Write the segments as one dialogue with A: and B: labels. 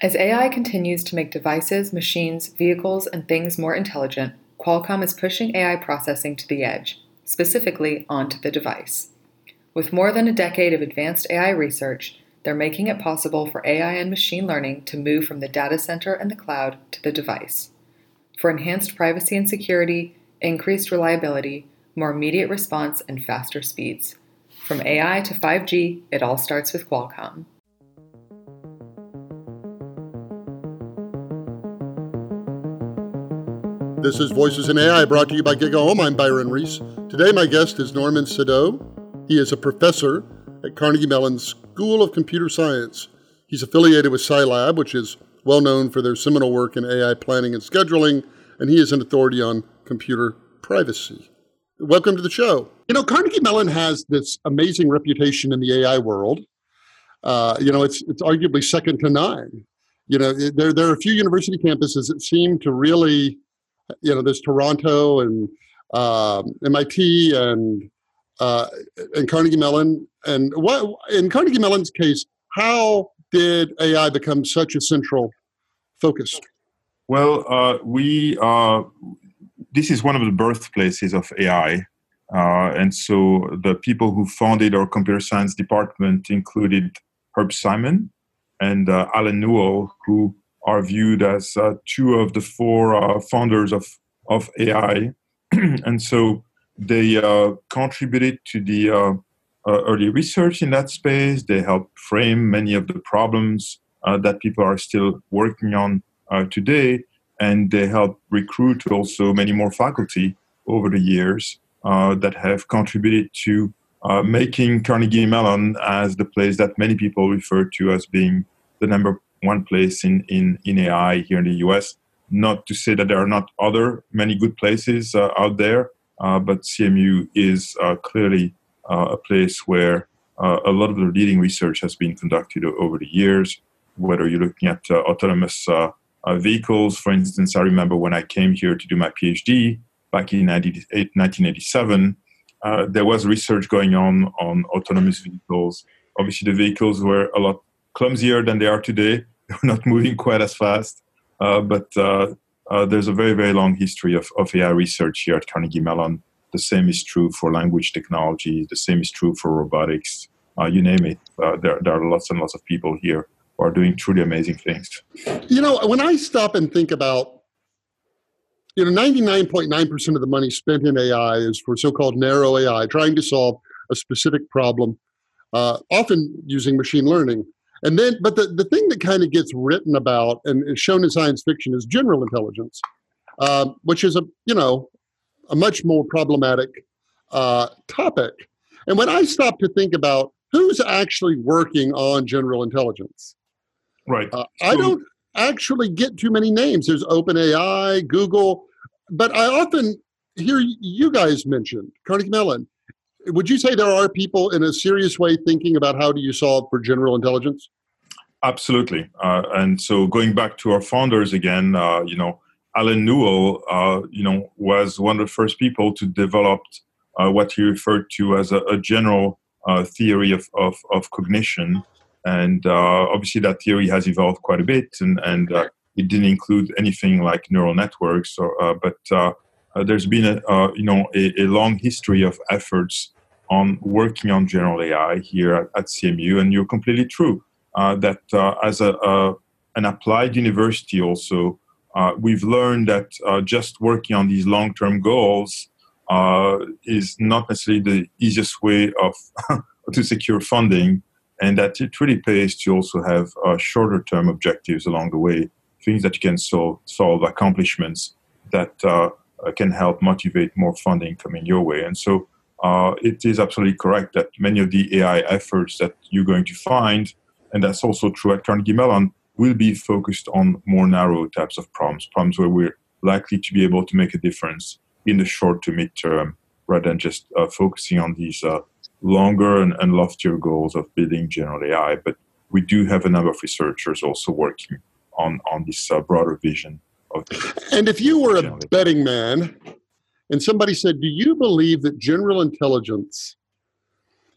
A: As AI continues to make devices, machines, vehicles, and things more intelligent, Qualcomm is pushing AI processing to the edge, specifically onto the device. With more than a decade of advanced AI research, they're making it possible for AI and machine learning to move from the data center and the cloud to the device. For enhanced privacy and security, increased reliability, more immediate response, and faster speeds. From AI to 5G, it all starts with Qualcomm.
B: This is Voices in AI brought to you by GigaOM. I'm Byron Reese. Today, my guest is Norman Sadeh. He is a professor at Carnegie Mellon School of Computer Science. He's affiliated with CyLab, which is well known for their seminal work in AI planning and scheduling, and he is an authority on computer privacy. Welcome to the show. You know, Carnegie Mellon has this amazing reputation in the AI world. Uh, you know, it's it's arguably second to none. You know, there there are a few university campuses that seem to really, you know, there's Toronto and um, MIT and uh, and Carnegie Mellon. And what in Carnegie Mellon's case, how did AI become such a central focus?
C: Well, uh, we uh, this is one of the birthplaces of AI. Uh, and so the people who founded our computer science department included Herb Simon and uh, Allen Newell, who are viewed as uh, two of the four uh, founders of, of AI. and so they uh, contributed to the uh, early research in that space. They helped frame many of the problems that people are still working on today and they helped recruit also many more faculty over the years uh, that have contributed to uh, making Carnegie Mellon as the place that many people refer to as being the number one place in, in, in AI here in the US. Not to say that there are not other many good places uh, out there, uh, but CMU is uh, clearly uh, a place where a lot of the leading research has been conducted over the years, whether you're looking at autonomous uh, vehicles. For instance, I remember when I came here to do my PhD back in 1987, uh, there was research going on on autonomous vehicles. Obviously, the vehicles were a lot clumsier than they are today. They were not moving quite as fast, uh, but uh, uh, there's a very, very long history of, of AI research here at Carnegie Mellon. The same is true for language technology. The same is true for robotics. You name it. there, there are lots and lots of people here who are doing truly amazing things.
B: You know, when I stop and think about, you know, 99.9% of the money spent in AI is for so called narrow AI, trying to solve a specific problem, uh, often using machine learning. And then, but the, the thing that kind of gets written about and is shown in science fiction is general intelligence, uh, which is a, you know, a much more problematic uh, topic. And when I stop to think about who's actually working on general intelligence,
C: Right. Uh,
B: I don't actually get too many names. There's OpenAI, Google, but I often hear you guys mentioned Carnegie Mellon. Would you say there are people in a serious way thinking about how do you solve for general intelligence?
C: Absolutely. Uh, and so going back to our founders again, uh, you know, Allen Newell, uh, you know, was one of the first people to develop uh, what he referred to as a, a general uh, theory of, of, of cognition and uh, obviously that theory has evolved quite a bit and, and it didn't include anything like neural networks or, but there's been a you know a, a, long history of efforts on working on general AI here at, at CMU and you're completely true uh, that uh, as a, an applied university also uh, we've learned that just working on these long-term goals is not necessarily the easiest way of to secure funding and that it really pays to also have uh, shorter term objectives along the way, things that you can solve, solve accomplishments that uh, can help motivate more funding coming your way. And so uh, it is absolutely correct that many of the AI efforts that you're going to find, and that's also true at Carnegie Mellon, will be focused on more narrow types of problems, problems where we're likely to be able to make a difference in the short to mid term rather than just uh, focusing on these uh, longer and, and loftier goals of building general AI. But we do have a number of researchers also working on, on this uh, broader vision of.
B: And if you were a betting man and somebody said, Do you believe that general intelligence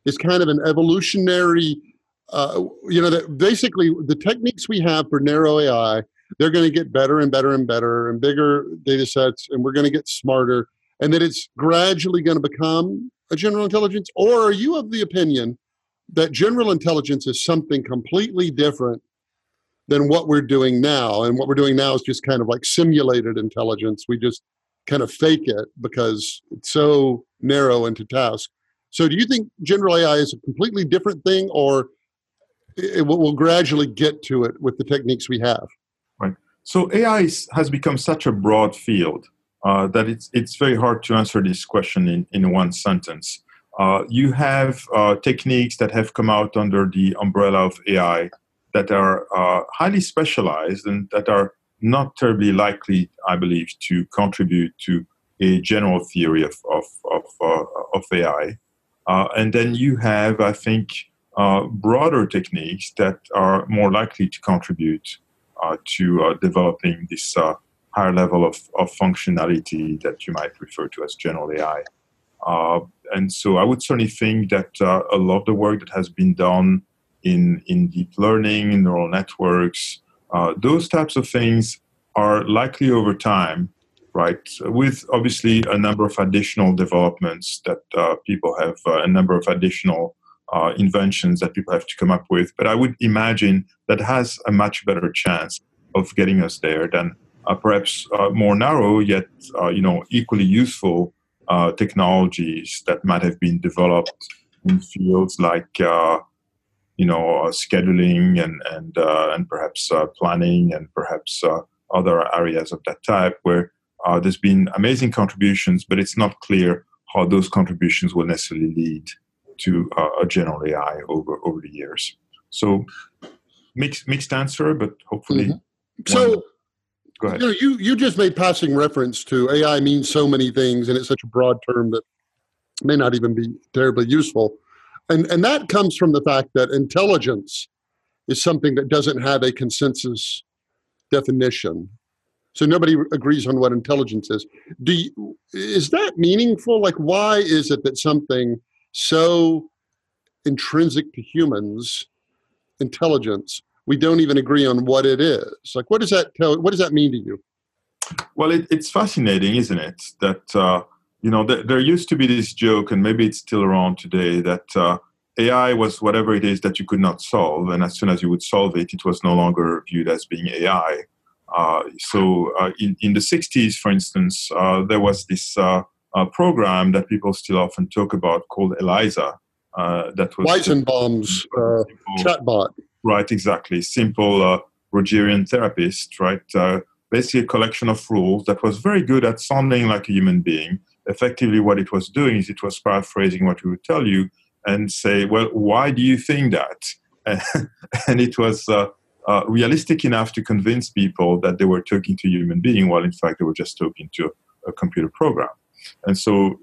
B: is kind of an evolutionary uh, you know, that basically the techniques we have for narrow AI, they're going to get better and better and better and bigger data sets, and we're going to get smarter, and that it's gradually going to become a general intelligence? Or are you of the opinion that general intelligence is something completely different than what we're doing now? And what we're doing now is just kind of like simulated intelligence. We just kind of fake it because it's so narrow into task. So, do you think general AI is a completely different thing, or it will, we'll gradually get to it with the techniques we have?
C: Right. So, AI has become such a broad field uh, that it's it's very hard to answer this question in, in one sentence. Uh, you have uh, techniques that have come out under the umbrella of AI that are uh, highly specialized and that are not terribly likely, I believe, to contribute to a general theory of, of, of, uh, of AI. Uh, and then you have, I think, uh, broader techniques that are more likely to contribute uh, to uh, developing this uh, higher level of, of functionality that you might refer to as general AI. and so I would certainly think that a lot of the work that has been done in, in deep learning, in neural networks, uh, those types of things are likely over time, right? With obviously a number of additional developments that uh, people have, uh, a number of additional uh, inventions that people have to come up with. But I would imagine that has a much better chance of getting us there than uh, perhaps more narrow yet you know equally useful technologies that might have been developed in fields like you know uh, scheduling and and uh, and perhaps uh, planning and perhaps other areas of that type where there's been amazing contributions, but it's not clear how those contributions will necessarily lead to a general AI over over the years. So mixed mixed answer, but hopefully.
B: Mm-hmm. So. Go ahead. You, know, you you just made passing reference to AI means so many things, and it's such a broad term that may not even be terribly useful. And, and that comes from the fact that intelligence is something that doesn't have a consensus definition. So nobody agrees on what intelligence is. Do you, is that meaningful? Like, why is it that something so intrinsic to humans, intelligence, we don't even agree on what it is? Like, what does that tell? What does that mean to you?
C: Well, it, it's fascinating, isn't it? That uh, you know, th- there used to be this joke, and maybe it's still around today, that uh, AI was whatever it is that you could not solve, and as soon as you would solve it, it was no longer viewed as being AI. Uh, so, uh, in, in the 60s, for instance, uh, there was this uh, uh, program that people still often talk about called ELIZA. that was
B: Weizenbaum's chatbot.
C: Right, exactly. Simple Rogerian therapist, right? basically, a collection of rules that was very good at sounding like a human being effectively what it was doing is it was paraphrasing what we would tell you and say, well, why do you think that? and it was uh, uh, realistic enough to convince people that they were talking to a human being, while in fact they were just talking to a, a computer program. And so,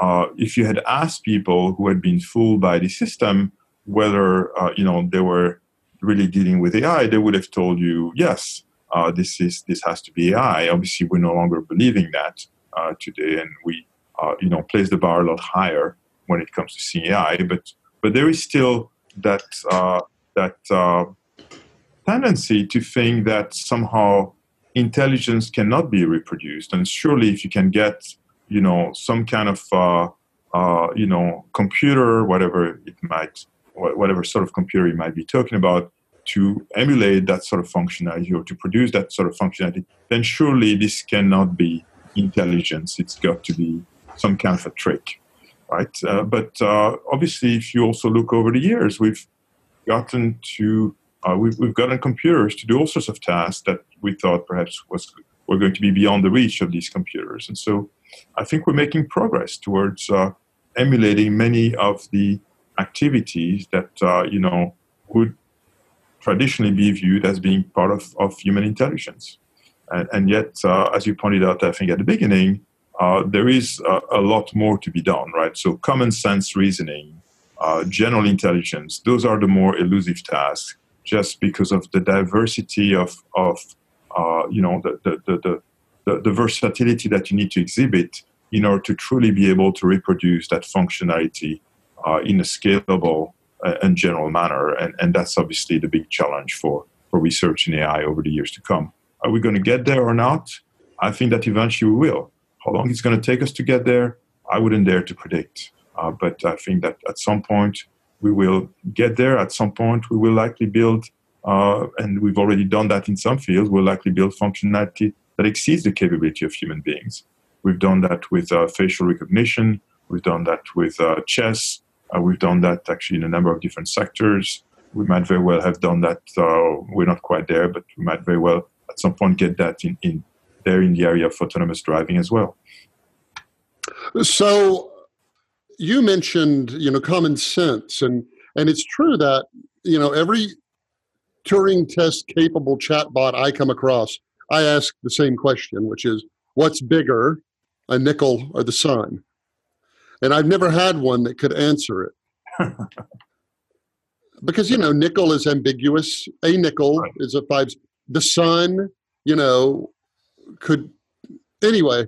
C: uh, if you had asked people who had been fooled by the system whether uh, you know they were really dealing with AI, they would have told you, yes, uh, this is this has to be AI. Obviously, we're no longer believing that uh, today, and we uh, you know place the bar a lot higher when it comes to AI. But but there is still that uh, that uh, tendency to think that somehow intelligence cannot be reproduced, and surely if you can get you know some kind of uh, uh, you know computer, whatever it might, whatever sort of computer you might be talking about, to emulate that sort of functionality or to produce that sort of functionality, then surely this cannot be intelligence. It's got to be some kind of a trick, right? Uh, but uh, obviously, if you also look over the years, we've gotten to uh, we've, we've gotten computers to do all sorts of tasks that we thought perhaps was were going to be beyond the reach of these computers, and so I think we're making progress towards uh, emulating many of the activities that uh, you know would traditionally be viewed as being part of, of human intelligence. And, and yet, uh, as you pointed out, I think at the beginning, uh, there is a, a, lot more to be done, right? So, common sense reasoning, uh, general intelligence, those are the more elusive tasks just because of the diversity of, of uh, you know, the, the, the, the, the versatility that you need to exhibit in order to truly be able to reproduce that functionality uh, in a scalable uh, in general manner, and, and that's obviously the big challenge for, for research in AI over the years to come. Are we going to get there or not? I think that eventually we will. How long it's going to take us to get there, I wouldn't dare to predict. Uh, but I think that at some point we will get there. At some point we will likely build, uh, and we've already done that in some fields, we'll likely build functionality that exceeds the capability of human beings. We've done that with uh, facial recognition. We've done that with uh, chess. Uh, we've done that actually in a number of different sectors. We might very well have done that. Uh, we're not quite there, but we might very well at some point get that in, in there in the area of autonomous driving as well.
B: So you mentioned, you know, common sense, and and it's true that you know every Turing test capable chatbot I come across, I ask the same question, which is, what's bigger, a nickel or the sun? And I've never had one that could answer it. because you know, nickel is ambiguous. A nickel right. is a five. The sun, you know, could anyway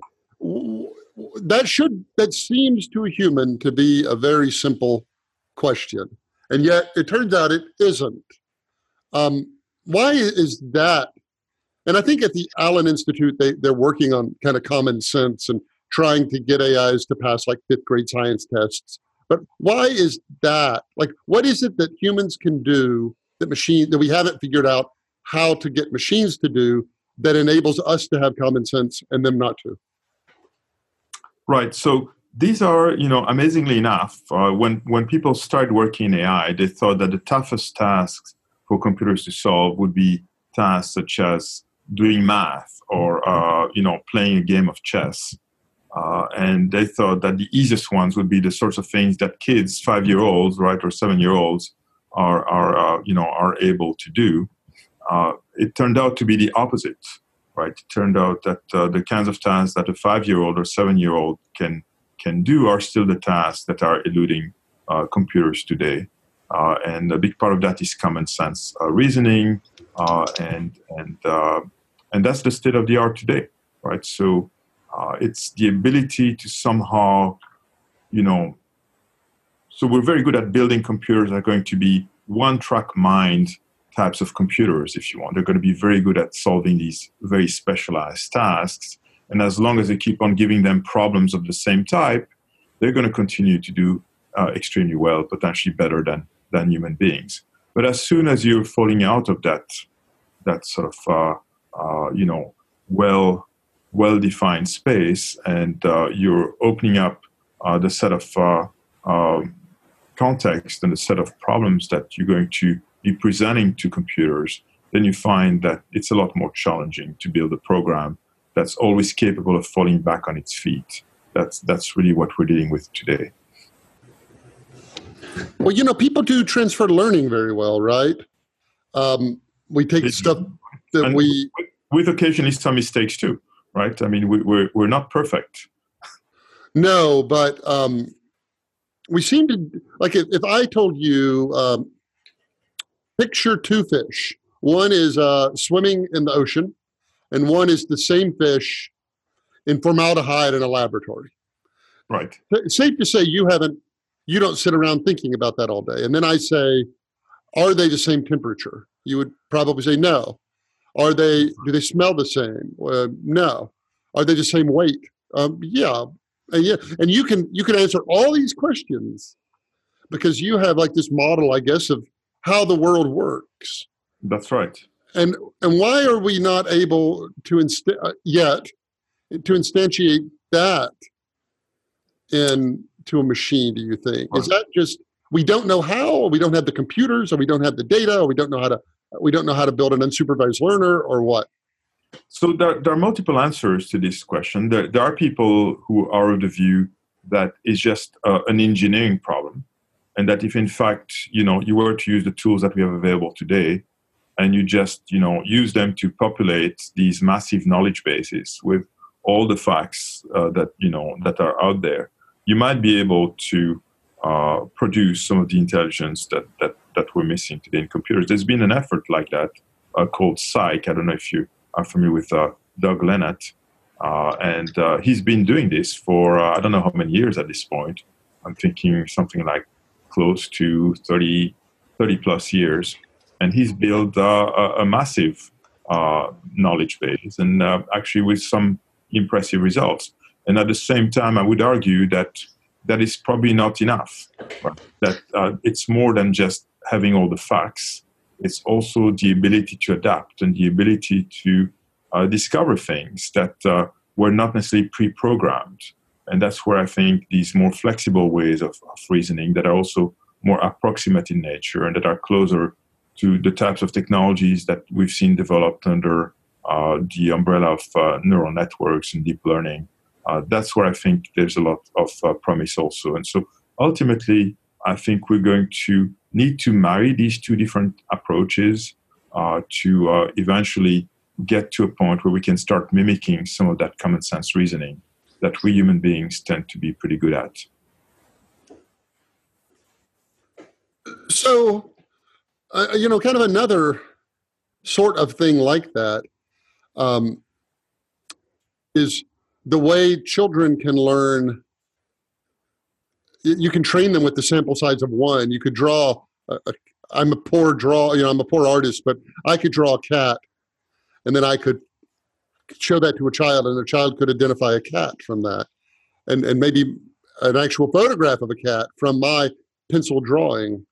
B: that should that seems to a human to be a very simple question. And yet it turns out it isn't. Um, why is that? And i think at the allen institute they, they're working on kind of common sense and trying to get ais to pass like fifth grade science tests. But why is that? Like what is it that humans can do that machine that we haven't figured out how to get machines to do that enables us to have common sense and them not to
C: Right. So these are, you know, amazingly enough, uh, when when people started working in AI, they thought that the toughest tasks for computers to solve would be tasks such as doing math or, uh, you know, playing a game of chess. Uh, and they thought that the easiest ones would be the sorts of things that kids, five-year-olds, right, or seven-year-olds, are, are uh, you know, are able to do. Uh, it turned out to be the opposite right? It turned out that uh, the kinds of tasks that a five-year-old or seven-year-old can can do are still the tasks that are eluding uh, computers today. Uh, and a big part of that is common sense uh, reasoning, uh, and and and that's the state of the art today, right? So it's the ability to somehow, you know, so we're very good at building computers that are going to be one-track mind types of computers, if you want. They're going to be very good at solving these very specialized tasks. And as long as they keep on giving them problems of the same type, they're going to continue to do uh, extremely well, potentially better than, than human beings. But as soon as you're falling out of that, that sort of, uh, uh, you know, well, well-defined space, and uh, you're opening up uh, the set of uh, um, context and the set of problems that you're going to be presenting to computers, then you find that it's a lot more challenging to build a program that's always capable of falling back on its feet. That's that's really what we're dealing with today.
B: Well, you know, people do transfer learning very well, right? Um, we take stuff that we
C: with occasionally some mistakes too, right? I mean, we, we're, we're not perfect.
B: No, but um, we seem to like if, if I told you um, picture two fish. One is uh, swimming in the ocean, and one is the same fish in formaldehyde in a laboratory.
C: Right.
B: Safe to say you haven't, you don't sit around thinking about that all day. And then I say, are they the same temperature? You would probably say no. Are they? Do they smell the same? Uh, no. Are they the same weight? Um, yeah. And yeah, and you can you can answer all these questions because you have like this model, I guess, of how the world works.
C: That's right.
B: And and why are we not able to inst- uh, yet to instantiate that into a machine? Do you think is that just we don't know how, or we don't have the computers, or we don't have the data, or we don't know how to we don't know how to build an unsupervised learner, or what?
C: So there, there are multiple answers to this question. There, there are people who are of the view that it's just uh, an engineering problem and that if in fact you know you were to use the tools that we have available today and you just you know use them to populate these massive knowledge bases with all the facts uh, that you know that are out there you might be able to uh, produce some of the intelligence that, that that we're missing today in computers. There's been an effort like that uh, called Cyc i don't know if you are familiar with uh, doug lenat uh, and uh, he's been doing this for i don't know how many years at this point. I'm thinking something like close to 30, 30 plus years. And he's built uh, a, a, massive uh, knowledge base and uh, actually with some impressive results. And at the same time, I would argue that that is probably not enough. Right? That uh, it's more than just having all the facts. It's also the ability to adapt and the ability to uh, discover things that uh, were not necessarily pre-programmed. And that's where I think these more flexible ways of, of reasoning that are also more approximate in nature and that are closer to the types of technologies that we've seen developed under uh, the umbrella of uh, neural networks and deep learning. Uh, that's where I think there's a lot of uh, promise also. And so ultimately, I think we're going to need to marry these two different approaches uh, to uh, eventually get to a point where we can start mimicking some of that common sense reasoning that we human beings tend to be pretty good at.
B: So, uh, you know, kind of another sort of thing like that um, is the way children can learn. You can train them with the sample size of one. You could draw. i am a poor draw. You know, I'm a poor artist, but I could draw a cat, and then I could show that to a child, and a child could identify a cat from that, and and maybe an actual photograph of a cat from my pencil drawing.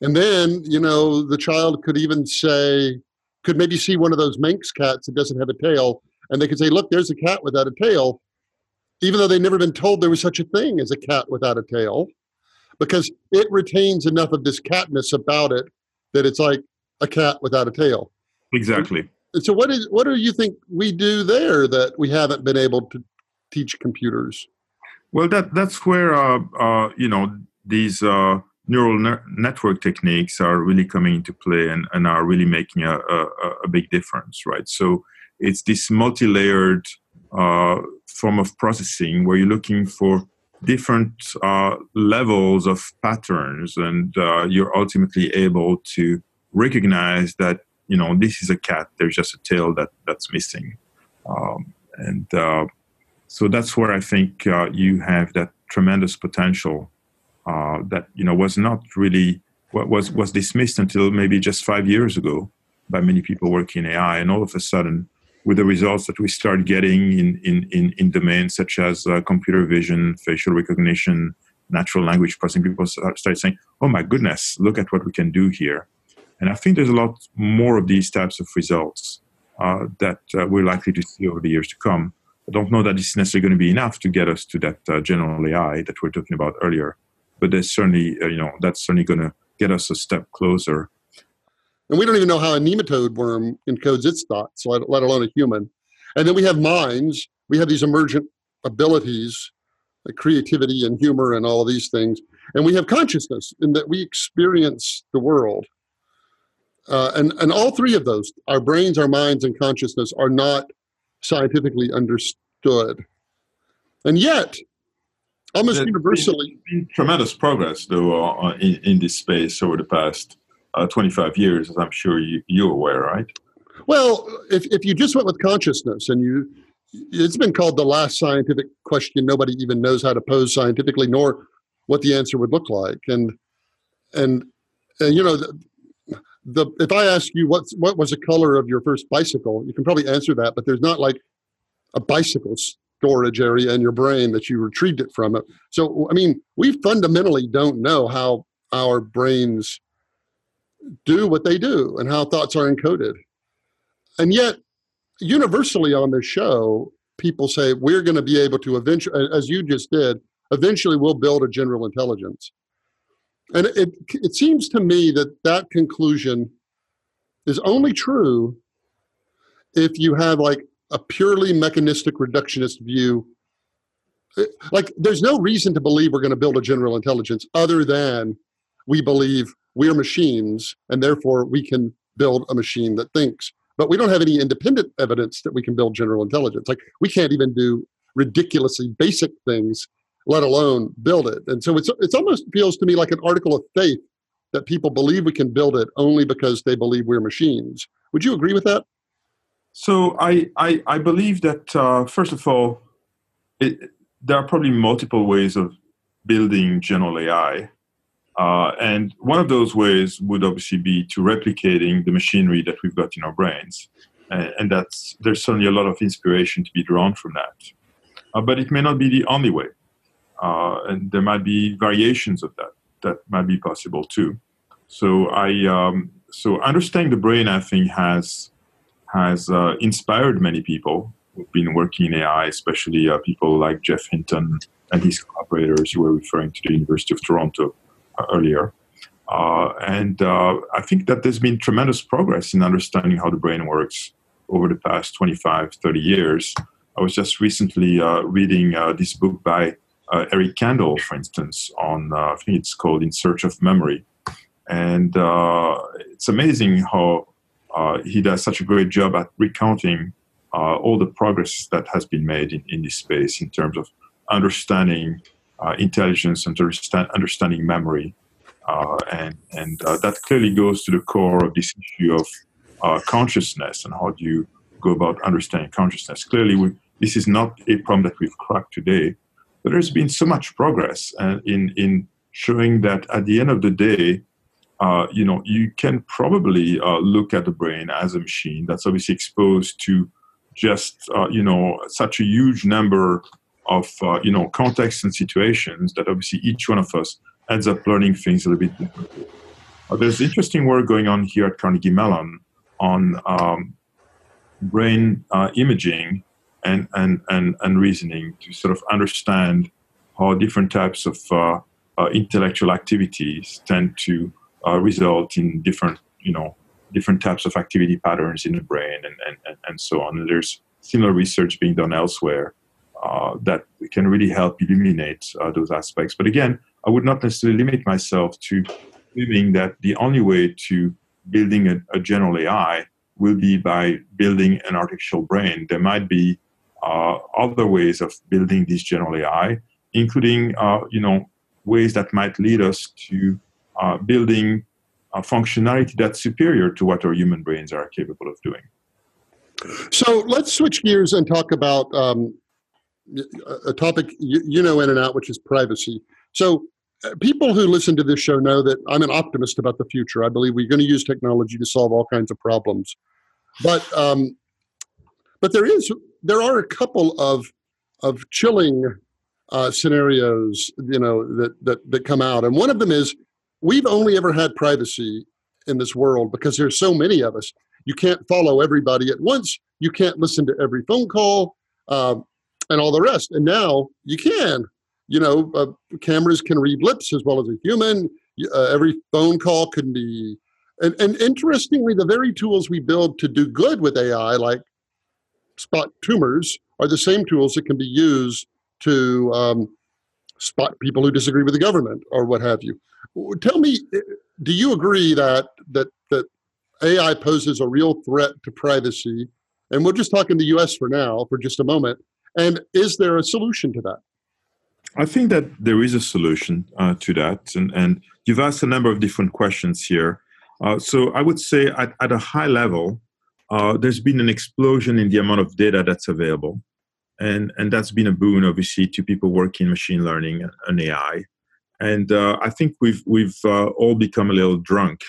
B: And then, you know, the child could even say, could maybe see one of those Manx cats that doesn't have a tail, and they could say, look, there's a cat without a tail, even though they've never been told there was such a thing as a cat without a tail, because it retains enough of this catness about it that it's like a cat without a tail.
C: Exactly.
B: So, what is what do you think we do there that we haven't been able to teach computers?
C: Well, that that's where uh, uh, you know these uh, neural ne- network techniques are really coming into play and, and are really making a, a, a big difference, right? So it's this multi-layered uh, form of processing where you're looking for different uh, levels of patterns, and uh, you're ultimately able to recognize that you know this is a cat there's just a tail that that's missing. Um, and uh, so that's where i think uh, you have that tremendous potential uh, that you know was not really what was was dismissed until maybe just five years ago by many people working in ai and all of a sudden with the results that we start getting in in in, in domains such as uh, computer vision facial recognition natural language processing people start, start saying oh my goodness look at what we can do here and I think there's a lot more of these types of results uh, that uh, we're likely to see over the years to come. I don't know that it's necessarily going to be enough to get us to that uh, general AI that we are talking about earlier, but there's certainly, uh, you know, that's certainly going to get us a step closer.
B: And we don't even know how a nematode worm encodes its thoughts, let, let alone a human. And then we have minds. We have these emergent abilities, like creativity and humor and all of these things. And we have consciousness in that we experience the world uh, and, and all three of those, our brains, our minds, and consciousness, are not scientifically understood. And yet, almost There's universally.
C: Been, been tremendous progress, though, uh, in, in this space over the past uh, 25 years, as I'm sure you, you're aware, right?
B: Well, if, if you just went with consciousness and you, it's been called the last scientific question nobody even knows how to pose scientifically, nor what the answer would look like. And, and, and you know, the if I ask you what's what was the color of your first bicycle, you can probably answer that, but there's not like a bicycle storage area in your brain that you retrieved it from it. So I mean, we fundamentally don't know how our brains do what they do and how thoughts are encoded. And yet, universally on this show, people say we're going to be able to eventually, as you just did, eventually we'll build a general intelligence. And it, it seems to me that that conclusion is only true if you have like a purely mechanistic reductionist view. Like, there's no reason to believe we're going to build a general intelligence other than we believe we're machines and therefore we can build a machine that thinks. But we don't have any independent evidence that we can build general intelligence. Like, we can't even do ridiculously basic things let alone build it. And so it's it's almost feels to me like an article of faith that people believe we can build it only because they believe we're machines. Would you agree with that?
C: So I I, I believe that uh, first of all, it, there are probably multiple ways of building general AI. Uh, and one of those ways would obviously be to replicating the machinery that we've got in our brains. And, and that's, there's certainly a lot of inspiration to be drawn from that. Uh, but it may not be the only way. Uh, and there might be variations of that that might be possible too. So I, um, so understanding the brain, I think, has has uh, inspired many people who've been working in AI, especially uh, people like Geoff Hinton and his collaborators who were referring to the University of Toronto uh, earlier. Uh, and uh, I think that there's been tremendous progress in understanding how the brain works over the past 25, 30 years. I was just recently reading this book by Eric Kandel, for instance, on, I think it's called In Search of Memory. And it's amazing how uh, he does such a great job at recounting uh, all the progress that has been made in, in this space in terms of understanding uh, intelligence and understand, understanding memory. Uh, and and uh, that clearly goes to the core of this issue of uh, consciousness and how do you go about understanding consciousness. Clearly, we, this is not a problem that we've cracked today, but there's been so much progress in, in showing that at the end of the day, uh, you know, you can probably uh, look at the brain as a machine that's obviously exposed to just, uh, you know, such a huge number of, uh, you know, contexts and situations that obviously each one of us ends up learning things a little bit differently. Uh, there's interesting work going on here at Carnegie Mellon on um, brain imaging and, and, and, and reasoning to sort of understand how different types of intellectual activities tend to uh, result in different, you know, different types of activity patterns in the brain and, and, and so on. And there's similar research being done elsewhere uh, that can really help illuminate uh, those aspects. But again, I would not necessarily limit myself to believing that the only way to building a, a, general AI will be by building an artificial brain. There might be uh, other ways of building this general AI, including uh, you know ways that might lead us to uh, building a functionality that's superior to what our human brains are capable of doing.
B: So let's switch gears and talk about um, a topic you, know in and out, which is privacy. So uh, people who listen to this show know that I'm an optimist about the future. I believe we're going to use technology to solve all kinds of problems, but um, but there is there are a couple of of chilling uh, scenarios, you know, that, that that come out, and one of them is we've only ever had privacy in this world because there's so many of us. You can't follow everybody at once. You can't listen to every phone call uh, and all the rest. And now you can. You know, uh, cameras can read lips as well as a human. Uh, every phone call can be. And, and interestingly, the very tools we build to do good with AI, like spot tumors, are the same tools that can be used to um, spot people who disagree with the government or what have you. Tell me, do you agree that that that AI poses a real threat to privacy? And we'll just talk in the U.S. for now, for just a moment. And is there a solution to that?
C: I think that there is a solution uh, to that, and, and you've asked a number of different questions here. Uh, so I would say, at, at a high level, uh, there's been an explosion in the amount of data that's available, and and that's been a boon, obviously, to people working in machine learning and AI and uh, I think we've we've uh, all become a little drunk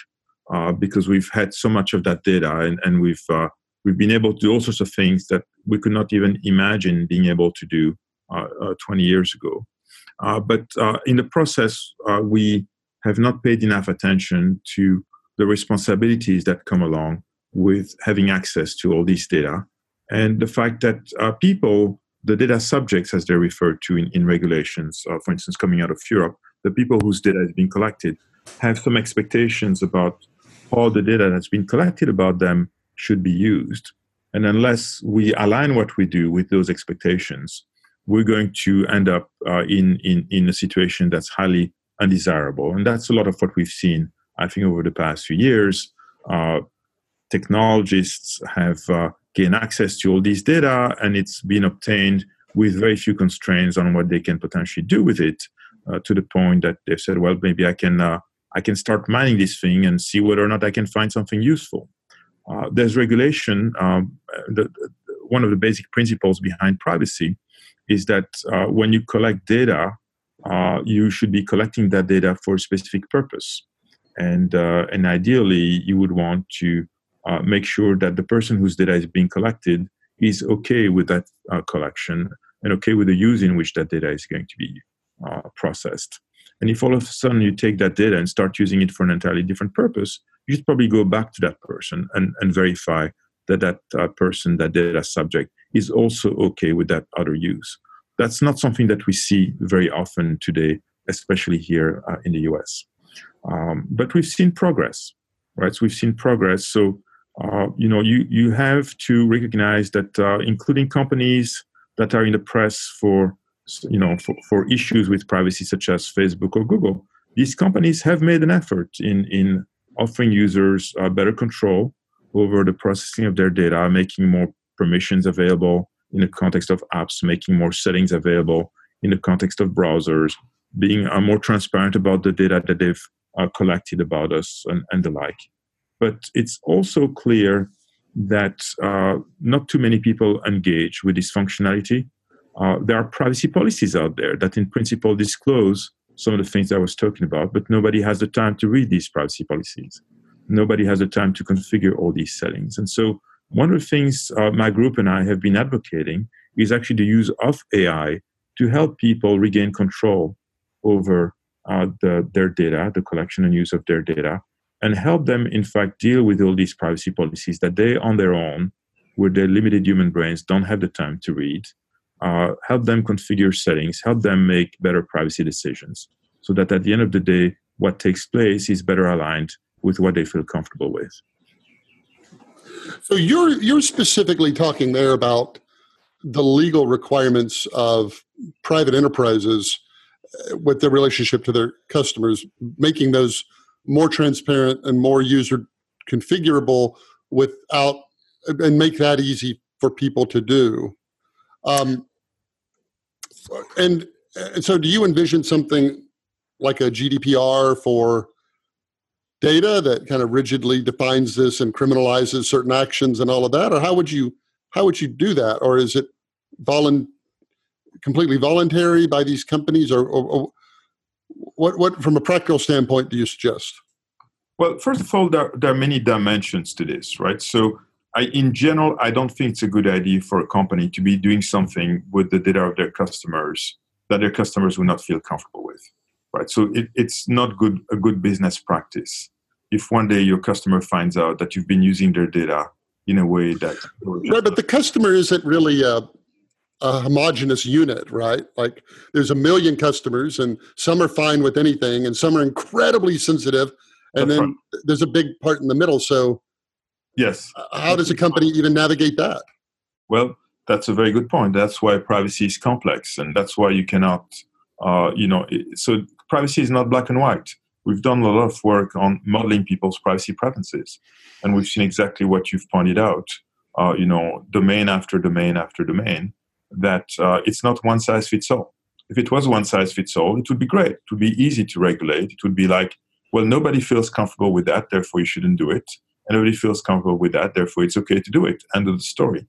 C: uh, because we've had so much of that data, and, and we've uh, we've been able to do all sorts of things that we could not even imagine being able to do uh, uh, 20 years ago. but in the process, we have not paid enough attention to the responsibilities that come along with having access to all these data, and the fact that people the data subjects, as they're referred to in, in regulations, uh, for instance, coming out of Europe, the people whose data has been collected have some expectations about how the data that's been collected about them should be used. And unless we align what we do with those expectations, we're going to end up uh, in, in, in a situation that's highly undesirable. And that's a lot of what we've seen, I think, over the past few years. Uh, technologists have uh, gained access to all these data, and it's been obtained with very few constraints on what they can potentially do with it uh, to the point that they've said, well, maybe I can uh, I can start mining this thing and see whether or not I can find something useful. Uh, there's regulation. Um, the, the, one of the basic principles behind privacy is that uh, when you collect data, uh, you should be collecting that data for a specific purpose. And, uh, and ideally, you would want to uh, make sure that the person whose data is being collected is okay with that uh, collection and okay with the use in which that data is going to be uh, processed. And if all of a sudden you take that data and start using it for an entirely different purpose, you should probably go back to that person and, and verify that that uh, person, that data subject, is also okay with that other use. That's not something that we see very often today, especially here uh, in the US. Um, but we've seen progress, right? So we've seen progress. So, uh, you know, you, you have to recognize that, uh, including companies that are in the press for you know for, for issues with privacy such as facebook or google these companies have made an effort in in offering users uh, better control over the processing of their data making more permissions available in the context of apps making more settings available in the context of browsers being uh, more transparent about the data that they've uh, collected about us and, and the like but it's also clear that uh, not too many people engage with this functionality uh, there are privacy policies out there that, in principle, disclose some of the things I was talking about, but nobody has the time to read these privacy policies. Nobody has the time to configure all these settings. And so, one of the things uh, my group and I have been advocating is actually the use of AI to help people regain control over uh, the, their data, the collection and use of their data, and help them, in fact, deal with all these privacy policies that they, on their own, with their limited human brains, don't have the time to read uh, help them configure settings, help them make better privacy decisions, so that at the end of the day, what takes place is better aligned with what they feel comfortable with.
B: So you're you're specifically talking there about the legal requirements of private enterprises uh, with their relationship to their customers, making those more transparent and more user configurable without and make that easy for people to do. Um, and, and so, do you envision something like a GDPR for data that kind of rigidly defines this and criminalizes certain actions and all of that, or how would you how would you do that, or is it volun- completely voluntary by these companies, or, or, or what what from a practical standpoint do you suggest?
C: Well, first of all, there, there are many dimensions to this, right? So I, in general, I don't think it's a good idea for a company to be doing something with the data of their customers that their customers will not feel comfortable with, right? So it, it's not good a good business practice if one day your customer finds out that you've been using their data in a way that
B: right, but the customer isn't really a, a homogenous unit, right? Like there's a million customers, and some are fine with anything, and some are incredibly sensitive, and That's then right. there's a big part in the middle. So
C: Yes.
B: How does a company even navigate that?
C: Well, that's a very good point. That's why privacy is complex, and that's why you cannot, uh, you know, so privacy is not black and white. We've done a lot of work on modeling people's privacy preferences, and we've seen exactly what you've pointed out. Uh, you know, domain after domain after domain, that uh, it's not one size fits all. If it was one size fits all, it would be great. It would be easy to regulate. It would be like, well, nobody feels comfortable with that, therefore you shouldn't do it and everybody feels comfortable with that. Therefore, it's okay to do it. End of the story.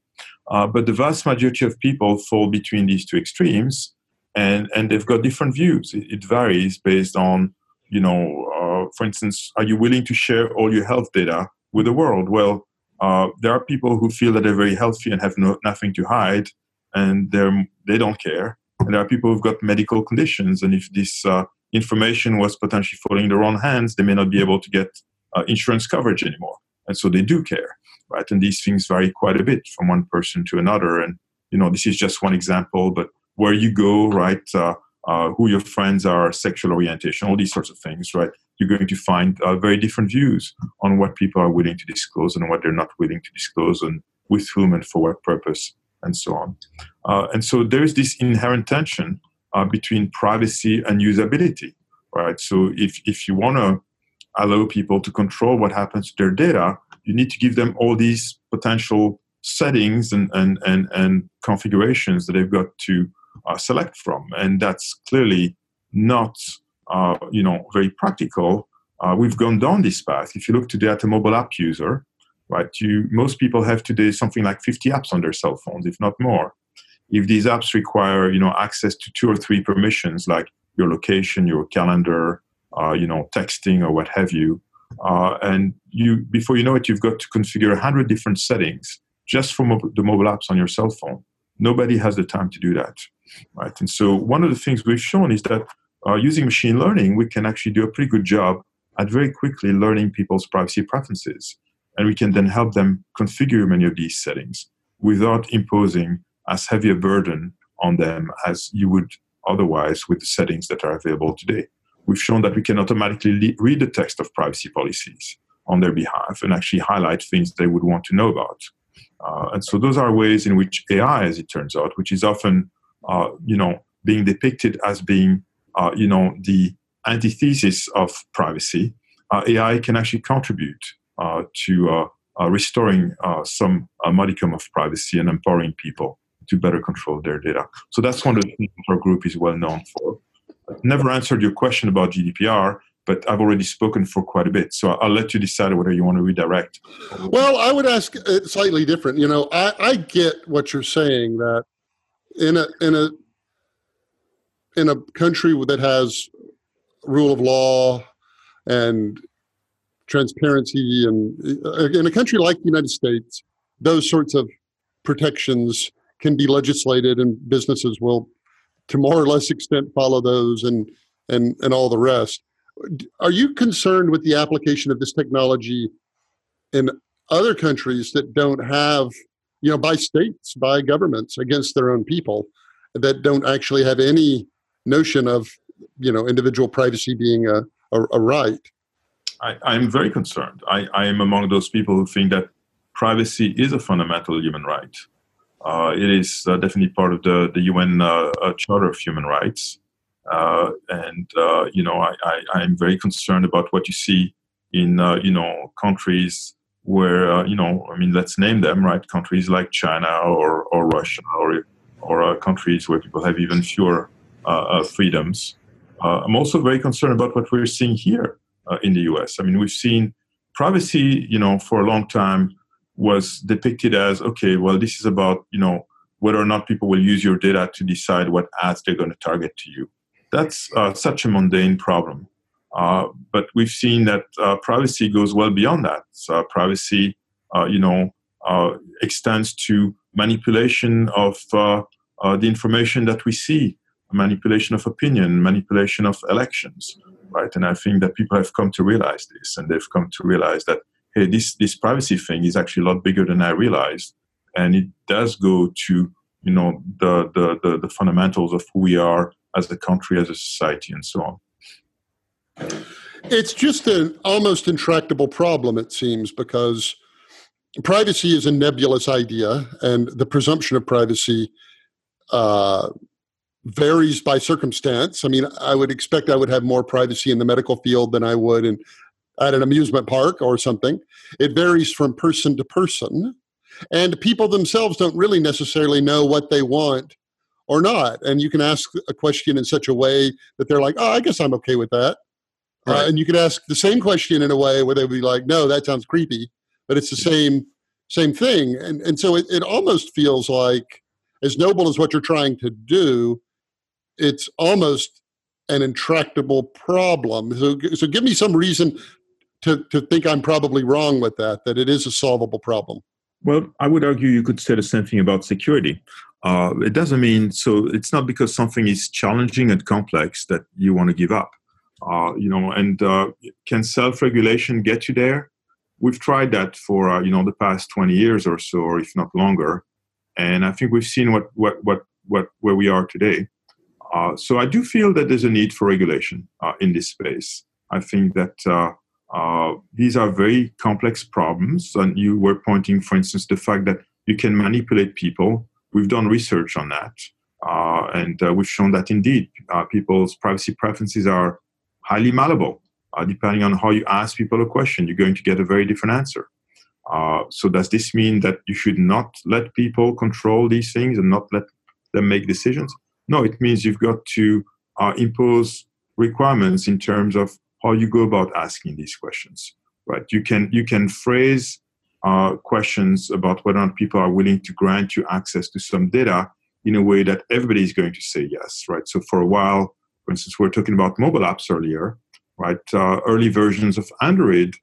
C: Uh, but the vast majority of people fall between these two extremes, and and they've got different views. It, it varies based on, you know, uh, for instance, are you willing to share all your health data with the world? Well, uh, there are people who feel that they're very healthy and have no, nothing to hide, and they're they don't care. And there are people who've got medical conditions, and if this uh, information was potentially falling in the wrong hands, they may not be able to get uh, insurance coverage anymore. And so they do care right? And these things vary quite a bit from one person to another. And you know this is just one example but where you go right uh, uh, who your friends are sexual orientation all these sorts of things right? You're going to find uh, very different views on what people are willing to disclose and what they're not willing to disclose and with whom and for what purpose and so on uh, and so there's this inherent tension uh, between privacy and usability right so if if you want to allow people to control what happens to their data, you need to give them all these potential settings and, and, and, and configurations that they've got to uh, select from. And that's clearly not uh, you know, very practical. Uh, we've gone down this path. If you look today at a mobile app user, right, you, most people have today something like 50 apps on their cell phones, if not more. If these apps require you know, access to two or three permissions, like your location, your calendar, uh, you know, texting or what have you. Uh, and you, before you know it, you've got to configure a hundred different settings just from the mobile apps on your cell phone. Nobody has the time to do that, right? And so one of the things we've shown is that uh, using machine learning, we can actually do a pretty good job at very quickly learning people's privacy preferences. And we can then help them configure many of these settings without imposing as heavy a burden on them as you would otherwise with the settings that are available today. We've shown that we can automatically le- read the text of privacy policies on their behalf and actually highlight things they would want to know about. Uh, and so those are ways in which AI, as it turns out, which is often, uh, you know, being depicted as being, uh, you know, the antithesis of privacy, uh, AI can actually contribute Uh, to uh, uh restoring uh, some modicum of privacy and empowering people to better control their data. So that's one of the things our group is well known for. I've never answered your question about GDPR, but I've already spoken for quite a bit. So I'll let you decide whether you want to redirect.
B: Well, I would ask slightly different. You know, I, I get what you're saying that in a in a in a country that has rule of law and transparency and uh, in a country like the United States, those sorts of protections can be legislated and businesses will to more or less extent follow those and and and all the rest. Are you concerned with the application of this technology in other countries that don't have you know by states by governments against their own people that don't actually have any notion of you know individual privacy being a, a, a right
C: I, am very concerned I, I am among those people who think that privacy is a fundamental human right uh, it is uh, definitely part of the, the UN uh, uh, Charter of Human Rights. Uh, and, uh, you know, I, I, am very concerned about what you see in, you know, countries where, you know, I mean, let's name them, right? Countries like China or, or Russia or, or countries where people have even fewer freedoms. I'm also very concerned about what we're seeing here in the US. I mean, we've seen privacy, you know, for a long time was depicted as okay well this is about you know whether or not people will use your data to decide what ads they're going to target to you. That's uh, such a mundane problem. Uh, but we've seen that uh, privacy goes well beyond that. So privacy uh, you know uh, extends to manipulation of uh, the information that we see manipulation of opinion manipulation of elections right and i think that people have come to realize this and they've come to realize that hey, this this privacy thing is actually a lot bigger than I realized, and it does go to you know the the the, the fundamentals of who we are as a country, as a society, and so on.
B: It's just an almost intractable problem, it seems, because privacy is a nebulous idea, and the presumption of privacy uh, varies by circumstance. I mean, I would expect I would have more privacy in the medical field than I would in at an amusement park or something. It varies from person to person. And people themselves don't really necessarily know what they want or not. And you can ask a question in such a way that they're like, oh, I guess I'm okay with that. Uh, right. Uh, and you can ask the same question in a way where they'd be like, no, that sounds creepy, but it's the same same thing. And and so it, it almost feels like as noble as what you're trying to do, it's almost an intractable problem. So, so give me some reason to, to think I'm probably wrong with that, that it is a solvable problem.
C: Well, I would argue you could say the same thing about security. Uh, it doesn't mean so. It's not because something is challenging and complex that you want to give up. Uh, you know, and uh, can self-regulation get you there? We've tried that for uh, you know the past 20 years or so, or if not longer, and I think we've seen what what what what where we are today. Uh, so I do feel that there's a need for regulation uh, in this space. I think that uh, these are very complex problems. And you were pointing, for instance, the fact that you can manipulate people. We've done research on that. Uh, and uh, we've shown that indeed uh, people's privacy preferences are highly malleable. Uh, depending on how you ask people a question, you're going to get a very different answer. Uh, so, does this mean that you should not let people control these things and not let them make decisions? No, it means you've got to impose requirements in terms of how you go about asking these questions right you can you can phrase uh, questions about whether or not people are willing to grant you access to some data in a way that everybody is going to say yes right so for a while For instance, we are talking about mobile apps earlier, right? Uh, early versions of Android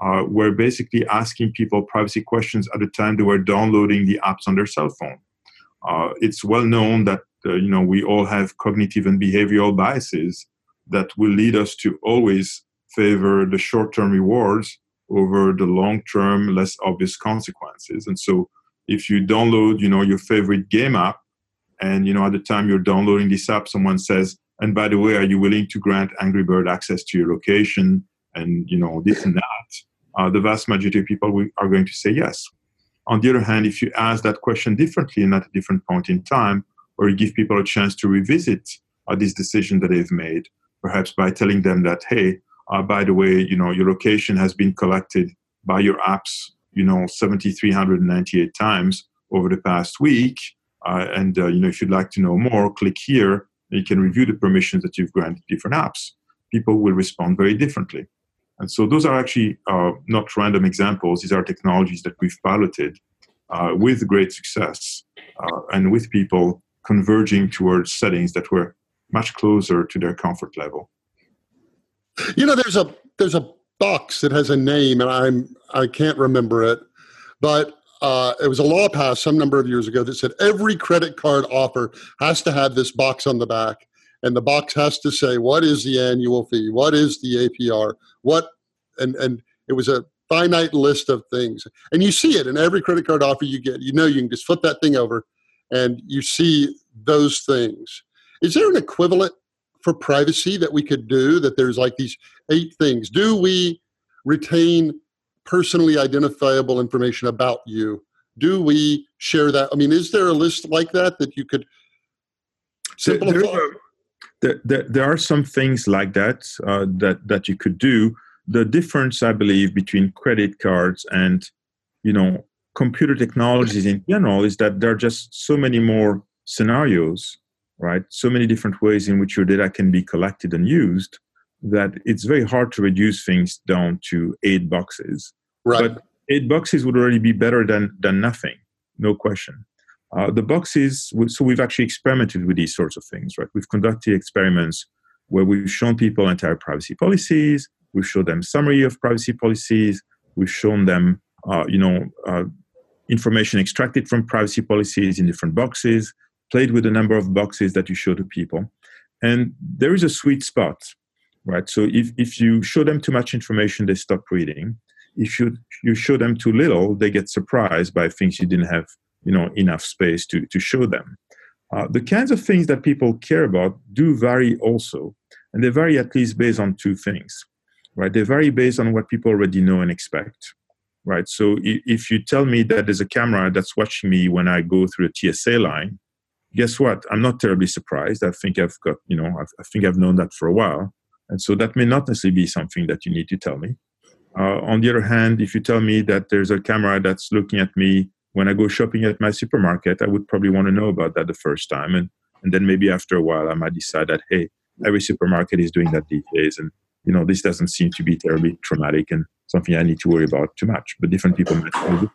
C: uh, were basically asking people privacy questions at the time they were downloading the apps on their cell phone. Uh, it's well known that uh, you know we all have cognitive and behavioral biases that will lead us to always favor the short-term rewards over the long-term, less obvious consequences. And so, if you download, you know, your favorite game app, and you know at the time you're downloading this app, someone says, "And by the way, are you willing to grant Angry Bird access to your location?" And you know this and that. Uh, the vast majority of people are going to say yes. On the other hand, if you ask that question differently and at a different point in time, or you give people a chance to revisit uh, this decision that they've made, perhaps by telling them that, hey, uh, by the way, you know, your location has been collected by your apps, you know, 7,398 times over the past week. Uh, and, uh, you know, if you'd like to know more, click here you can review the permissions that you've granted different apps. People will respond very differently. And so those are actually uh, not random examples. These are technologies that we've piloted uh, with great success uh, and with people converging towards settings that were much closer to their comfort level.
B: You know, there's a there's a box that has a name, and I'm I can't remember it, but uh, it was a law passed some number of years ago that said every credit card offer has to have this box on the back, and the box has to say what is the annual fee, what is the APR, what, and and it was a finite list of things, and you see it in every credit card offer you get. You know, you can just flip that thing over, and you see those things. Is there an equivalent for privacy that we could do? That there's like these eight things. Do we retain personally identifiable information about you? Do we share that? I mean, is there a list like that that you could simplify?
C: There, there, there, there are some things like that uh, that that you could do. The difference, I believe, between credit cards and you know computer technologies in general is that there are just so many more scenarios, right? So many different ways in which your data can be collected and used that it's very hard to reduce things down to eight boxes.
B: Right.
C: But eight boxes would already be better than than nothing, no question. Uh, the boxes, so we've actually experimented with these sorts of things, right? We've conducted experiments where we've shown people entire privacy policies, we've shown them summary of privacy policies, we've shown them, uh, you know, uh, information extracted from privacy policies in different boxes, played with the number of boxes that you show to people. And there is a sweet spot, right? So if, if you show them too much information, they stop reading. If you, you show them too little, they get surprised by things you didn't have you know, enough space to, to show them. Uh, the kinds of things that people care about do vary also, and they vary at least based on two things, right? They vary based on what people already know and expect, right? So if you tell me that there's a camera that's watching me when I go through the TSA line, guess what? I'm not terribly surprised. I think I've got, you know, I've, i think I've known that for a while. And so that may not necessarily be something that you need to tell me. Uh, on the other hand, if you tell me that there's a camera that's looking at me when I go shopping at my supermarket, I would probably want to know about that the first time. And, and then maybe after a while, I might decide that, hey, every supermarket is doing that these days. And, you know, this doesn't seem to be terribly traumatic and something I need to worry about too much. But different people might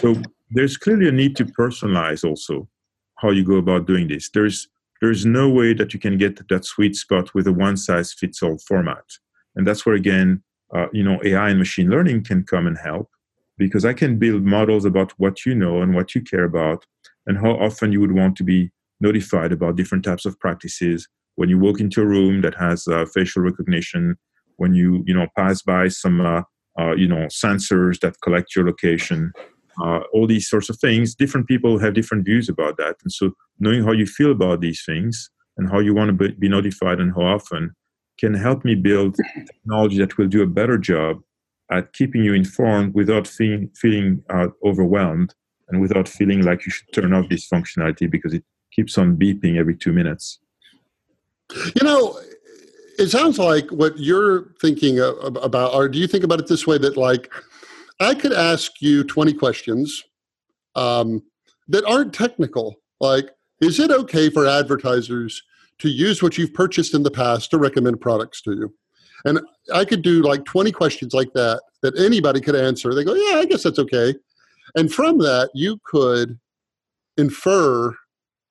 C: So there's clearly a need to personalize also how you go about doing this. There's there's no way that you can get that sweet spot with a one size fits all format, and that's where again, uh, you know, AI and machine learning can come and help because I can build models about what you know and what you care about, and how often you would want to be notified about different types of practices when you walk into a room that has uh, facial recognition, when you you know pass by some uh, uh, you know sensors that collect your location, uh, all these sorts of things. Different people have different views about that, and so knowing how you feel about these things and how you want to be notified and how often can help me build technology that will do a better job at keeping you informed without feeling, feeling uh, overwhelmed and without feeling like you should turn off this functionality because it keeps on beeping every two minutes.
B: You know, it sounds like what you're thinking about, or do you think about it this way that, like, I could ask you 20 questions um, that aren't technical. Like, is it okay for advertisers to use what you've purchased in the past to recommend products to you? And I could do like 20 questions like that that anybody could answer. They go, yeah, I guess that's okay. And from that, you could infer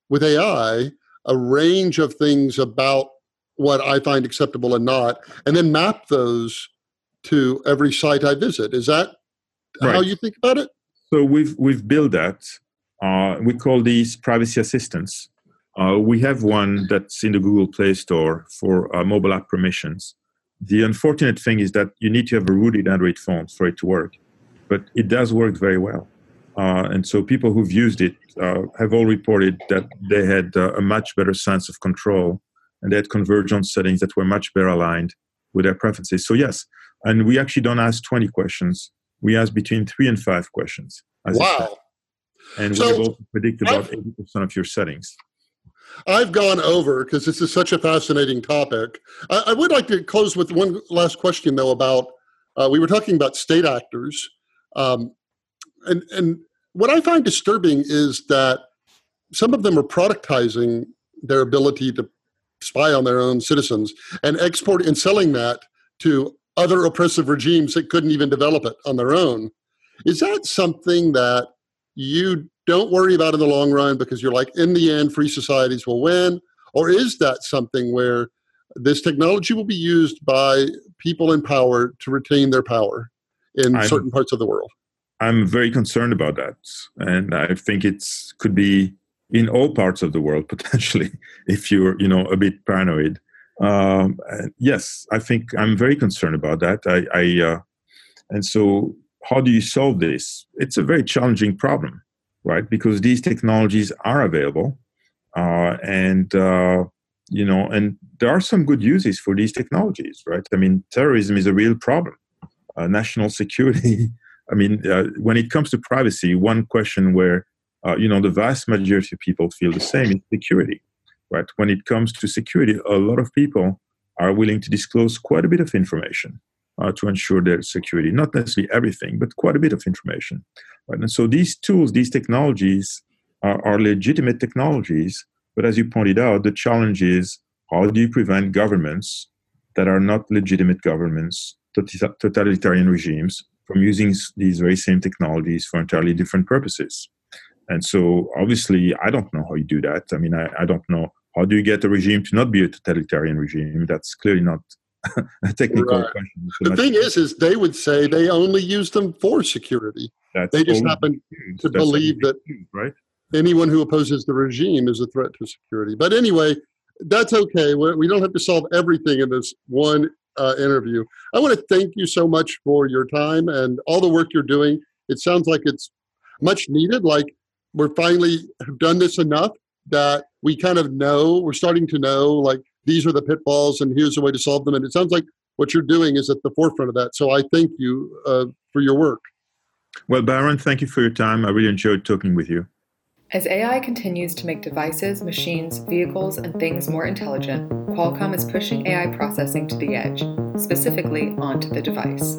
B: with AI a range of things about what I find acceptable and not, and then map those to every site I visit. Is that right. how you think about it?
C: So we've we've built that. Uh, we call these privacy assistants. Uh, we have one that's in the Google Play Store for uh, mobile app permissions. The unfortunate thing is that you need to have a rooted Android phone for it to work, but it does work very well. Uh, and so people who've used it uh, have all reported that they had uh, a much better sense of control and they had convergence settings that were much better aligned with their preferences. So yes, and we actually don't ask 20 questions. We ask between three and five questions.
B: wow.
C: And so we're able to predict about I've, 80% of your settings.
B: I've gone over because this is such a fascinating topic. I, I, would like to close with one last question, though, about uh, we were talking about state actors. Um, and, and what I find disturbing is that some of them are productizing their ability to spy on their own citizens and export and selling that to other oppressive regimes that couldn't even develop it on their own. Is that something that you don't worry about in the long run because you're like, in the end, free societies will win? Or is that something where this technology will be used by people in power to retain their power in I'm, certain parts of the world?
C: I'm very concerned about that. And I think it's could be in all parts of the world potentially if you're, you know, a bit paranoid. Um, yes, I think I'm very concerned about that. I, I uh, and so how do you solve this? It's a very challenging problem, right? Because these technologies are available, uh, and uh, you know, and there are some good uses for these technologies, right? I mean, terrorism is a real problem. Uh, national security. I mean, uh, when it comes to privacy, one question where uh, you know the vast majority of people feel the same is security right? When it comes to security, a lot of people are willing to disclose quite a bit of information uh, to ensure their security. Not necessarily everything, but quite a bit of information. Right? And so these tools, these technologies are, are legitimate technologies. But as you pointed out, the challenge is how do you prevent governments that are not legitimate governments, totalitarian regimes, from using these very same technologies for entirely different purposes? And so, obviously, I don't know how you do that. I mean, I, I don't know how do you get a regime to not be a totalitarian regime? That's clearly not a technical right. question.
B: the thing is, is they would say they only use them for security. That's they just happen to That's believe that right? anyone who opposes the regime is a threat to security. But anyway, that's okay. We don't have to solve everything in this one uh, interview. I want to thank you so much for your time and all the work you're doing. It sounds like it's much needed. Like we're finally have done this enough that we kind of know, we're starting to know, like these are the pitfalls and here's a way to solve them. And it sounds like what you're doing is at the forefront of that. So I thank you uh, for your work.
C: Well, Byron thank you for your time. I really enjoyed talking with you.
A: As AI continues to make devices, machines, vehicles, and things more intelligent, Qualcomm is pushing AI processing to the edge, specifically onto the device.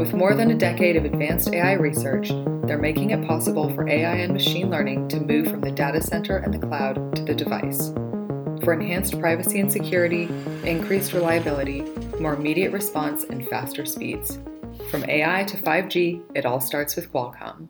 A: With more than a decade of advanced AI research, they're making it possible for AI and machine learning to move from the data center and the cloud to the device. For enhanced privacy and security, increased reliability, more immediate response, and faster speeds. From AI to 5G, it all starts with Qualcomm.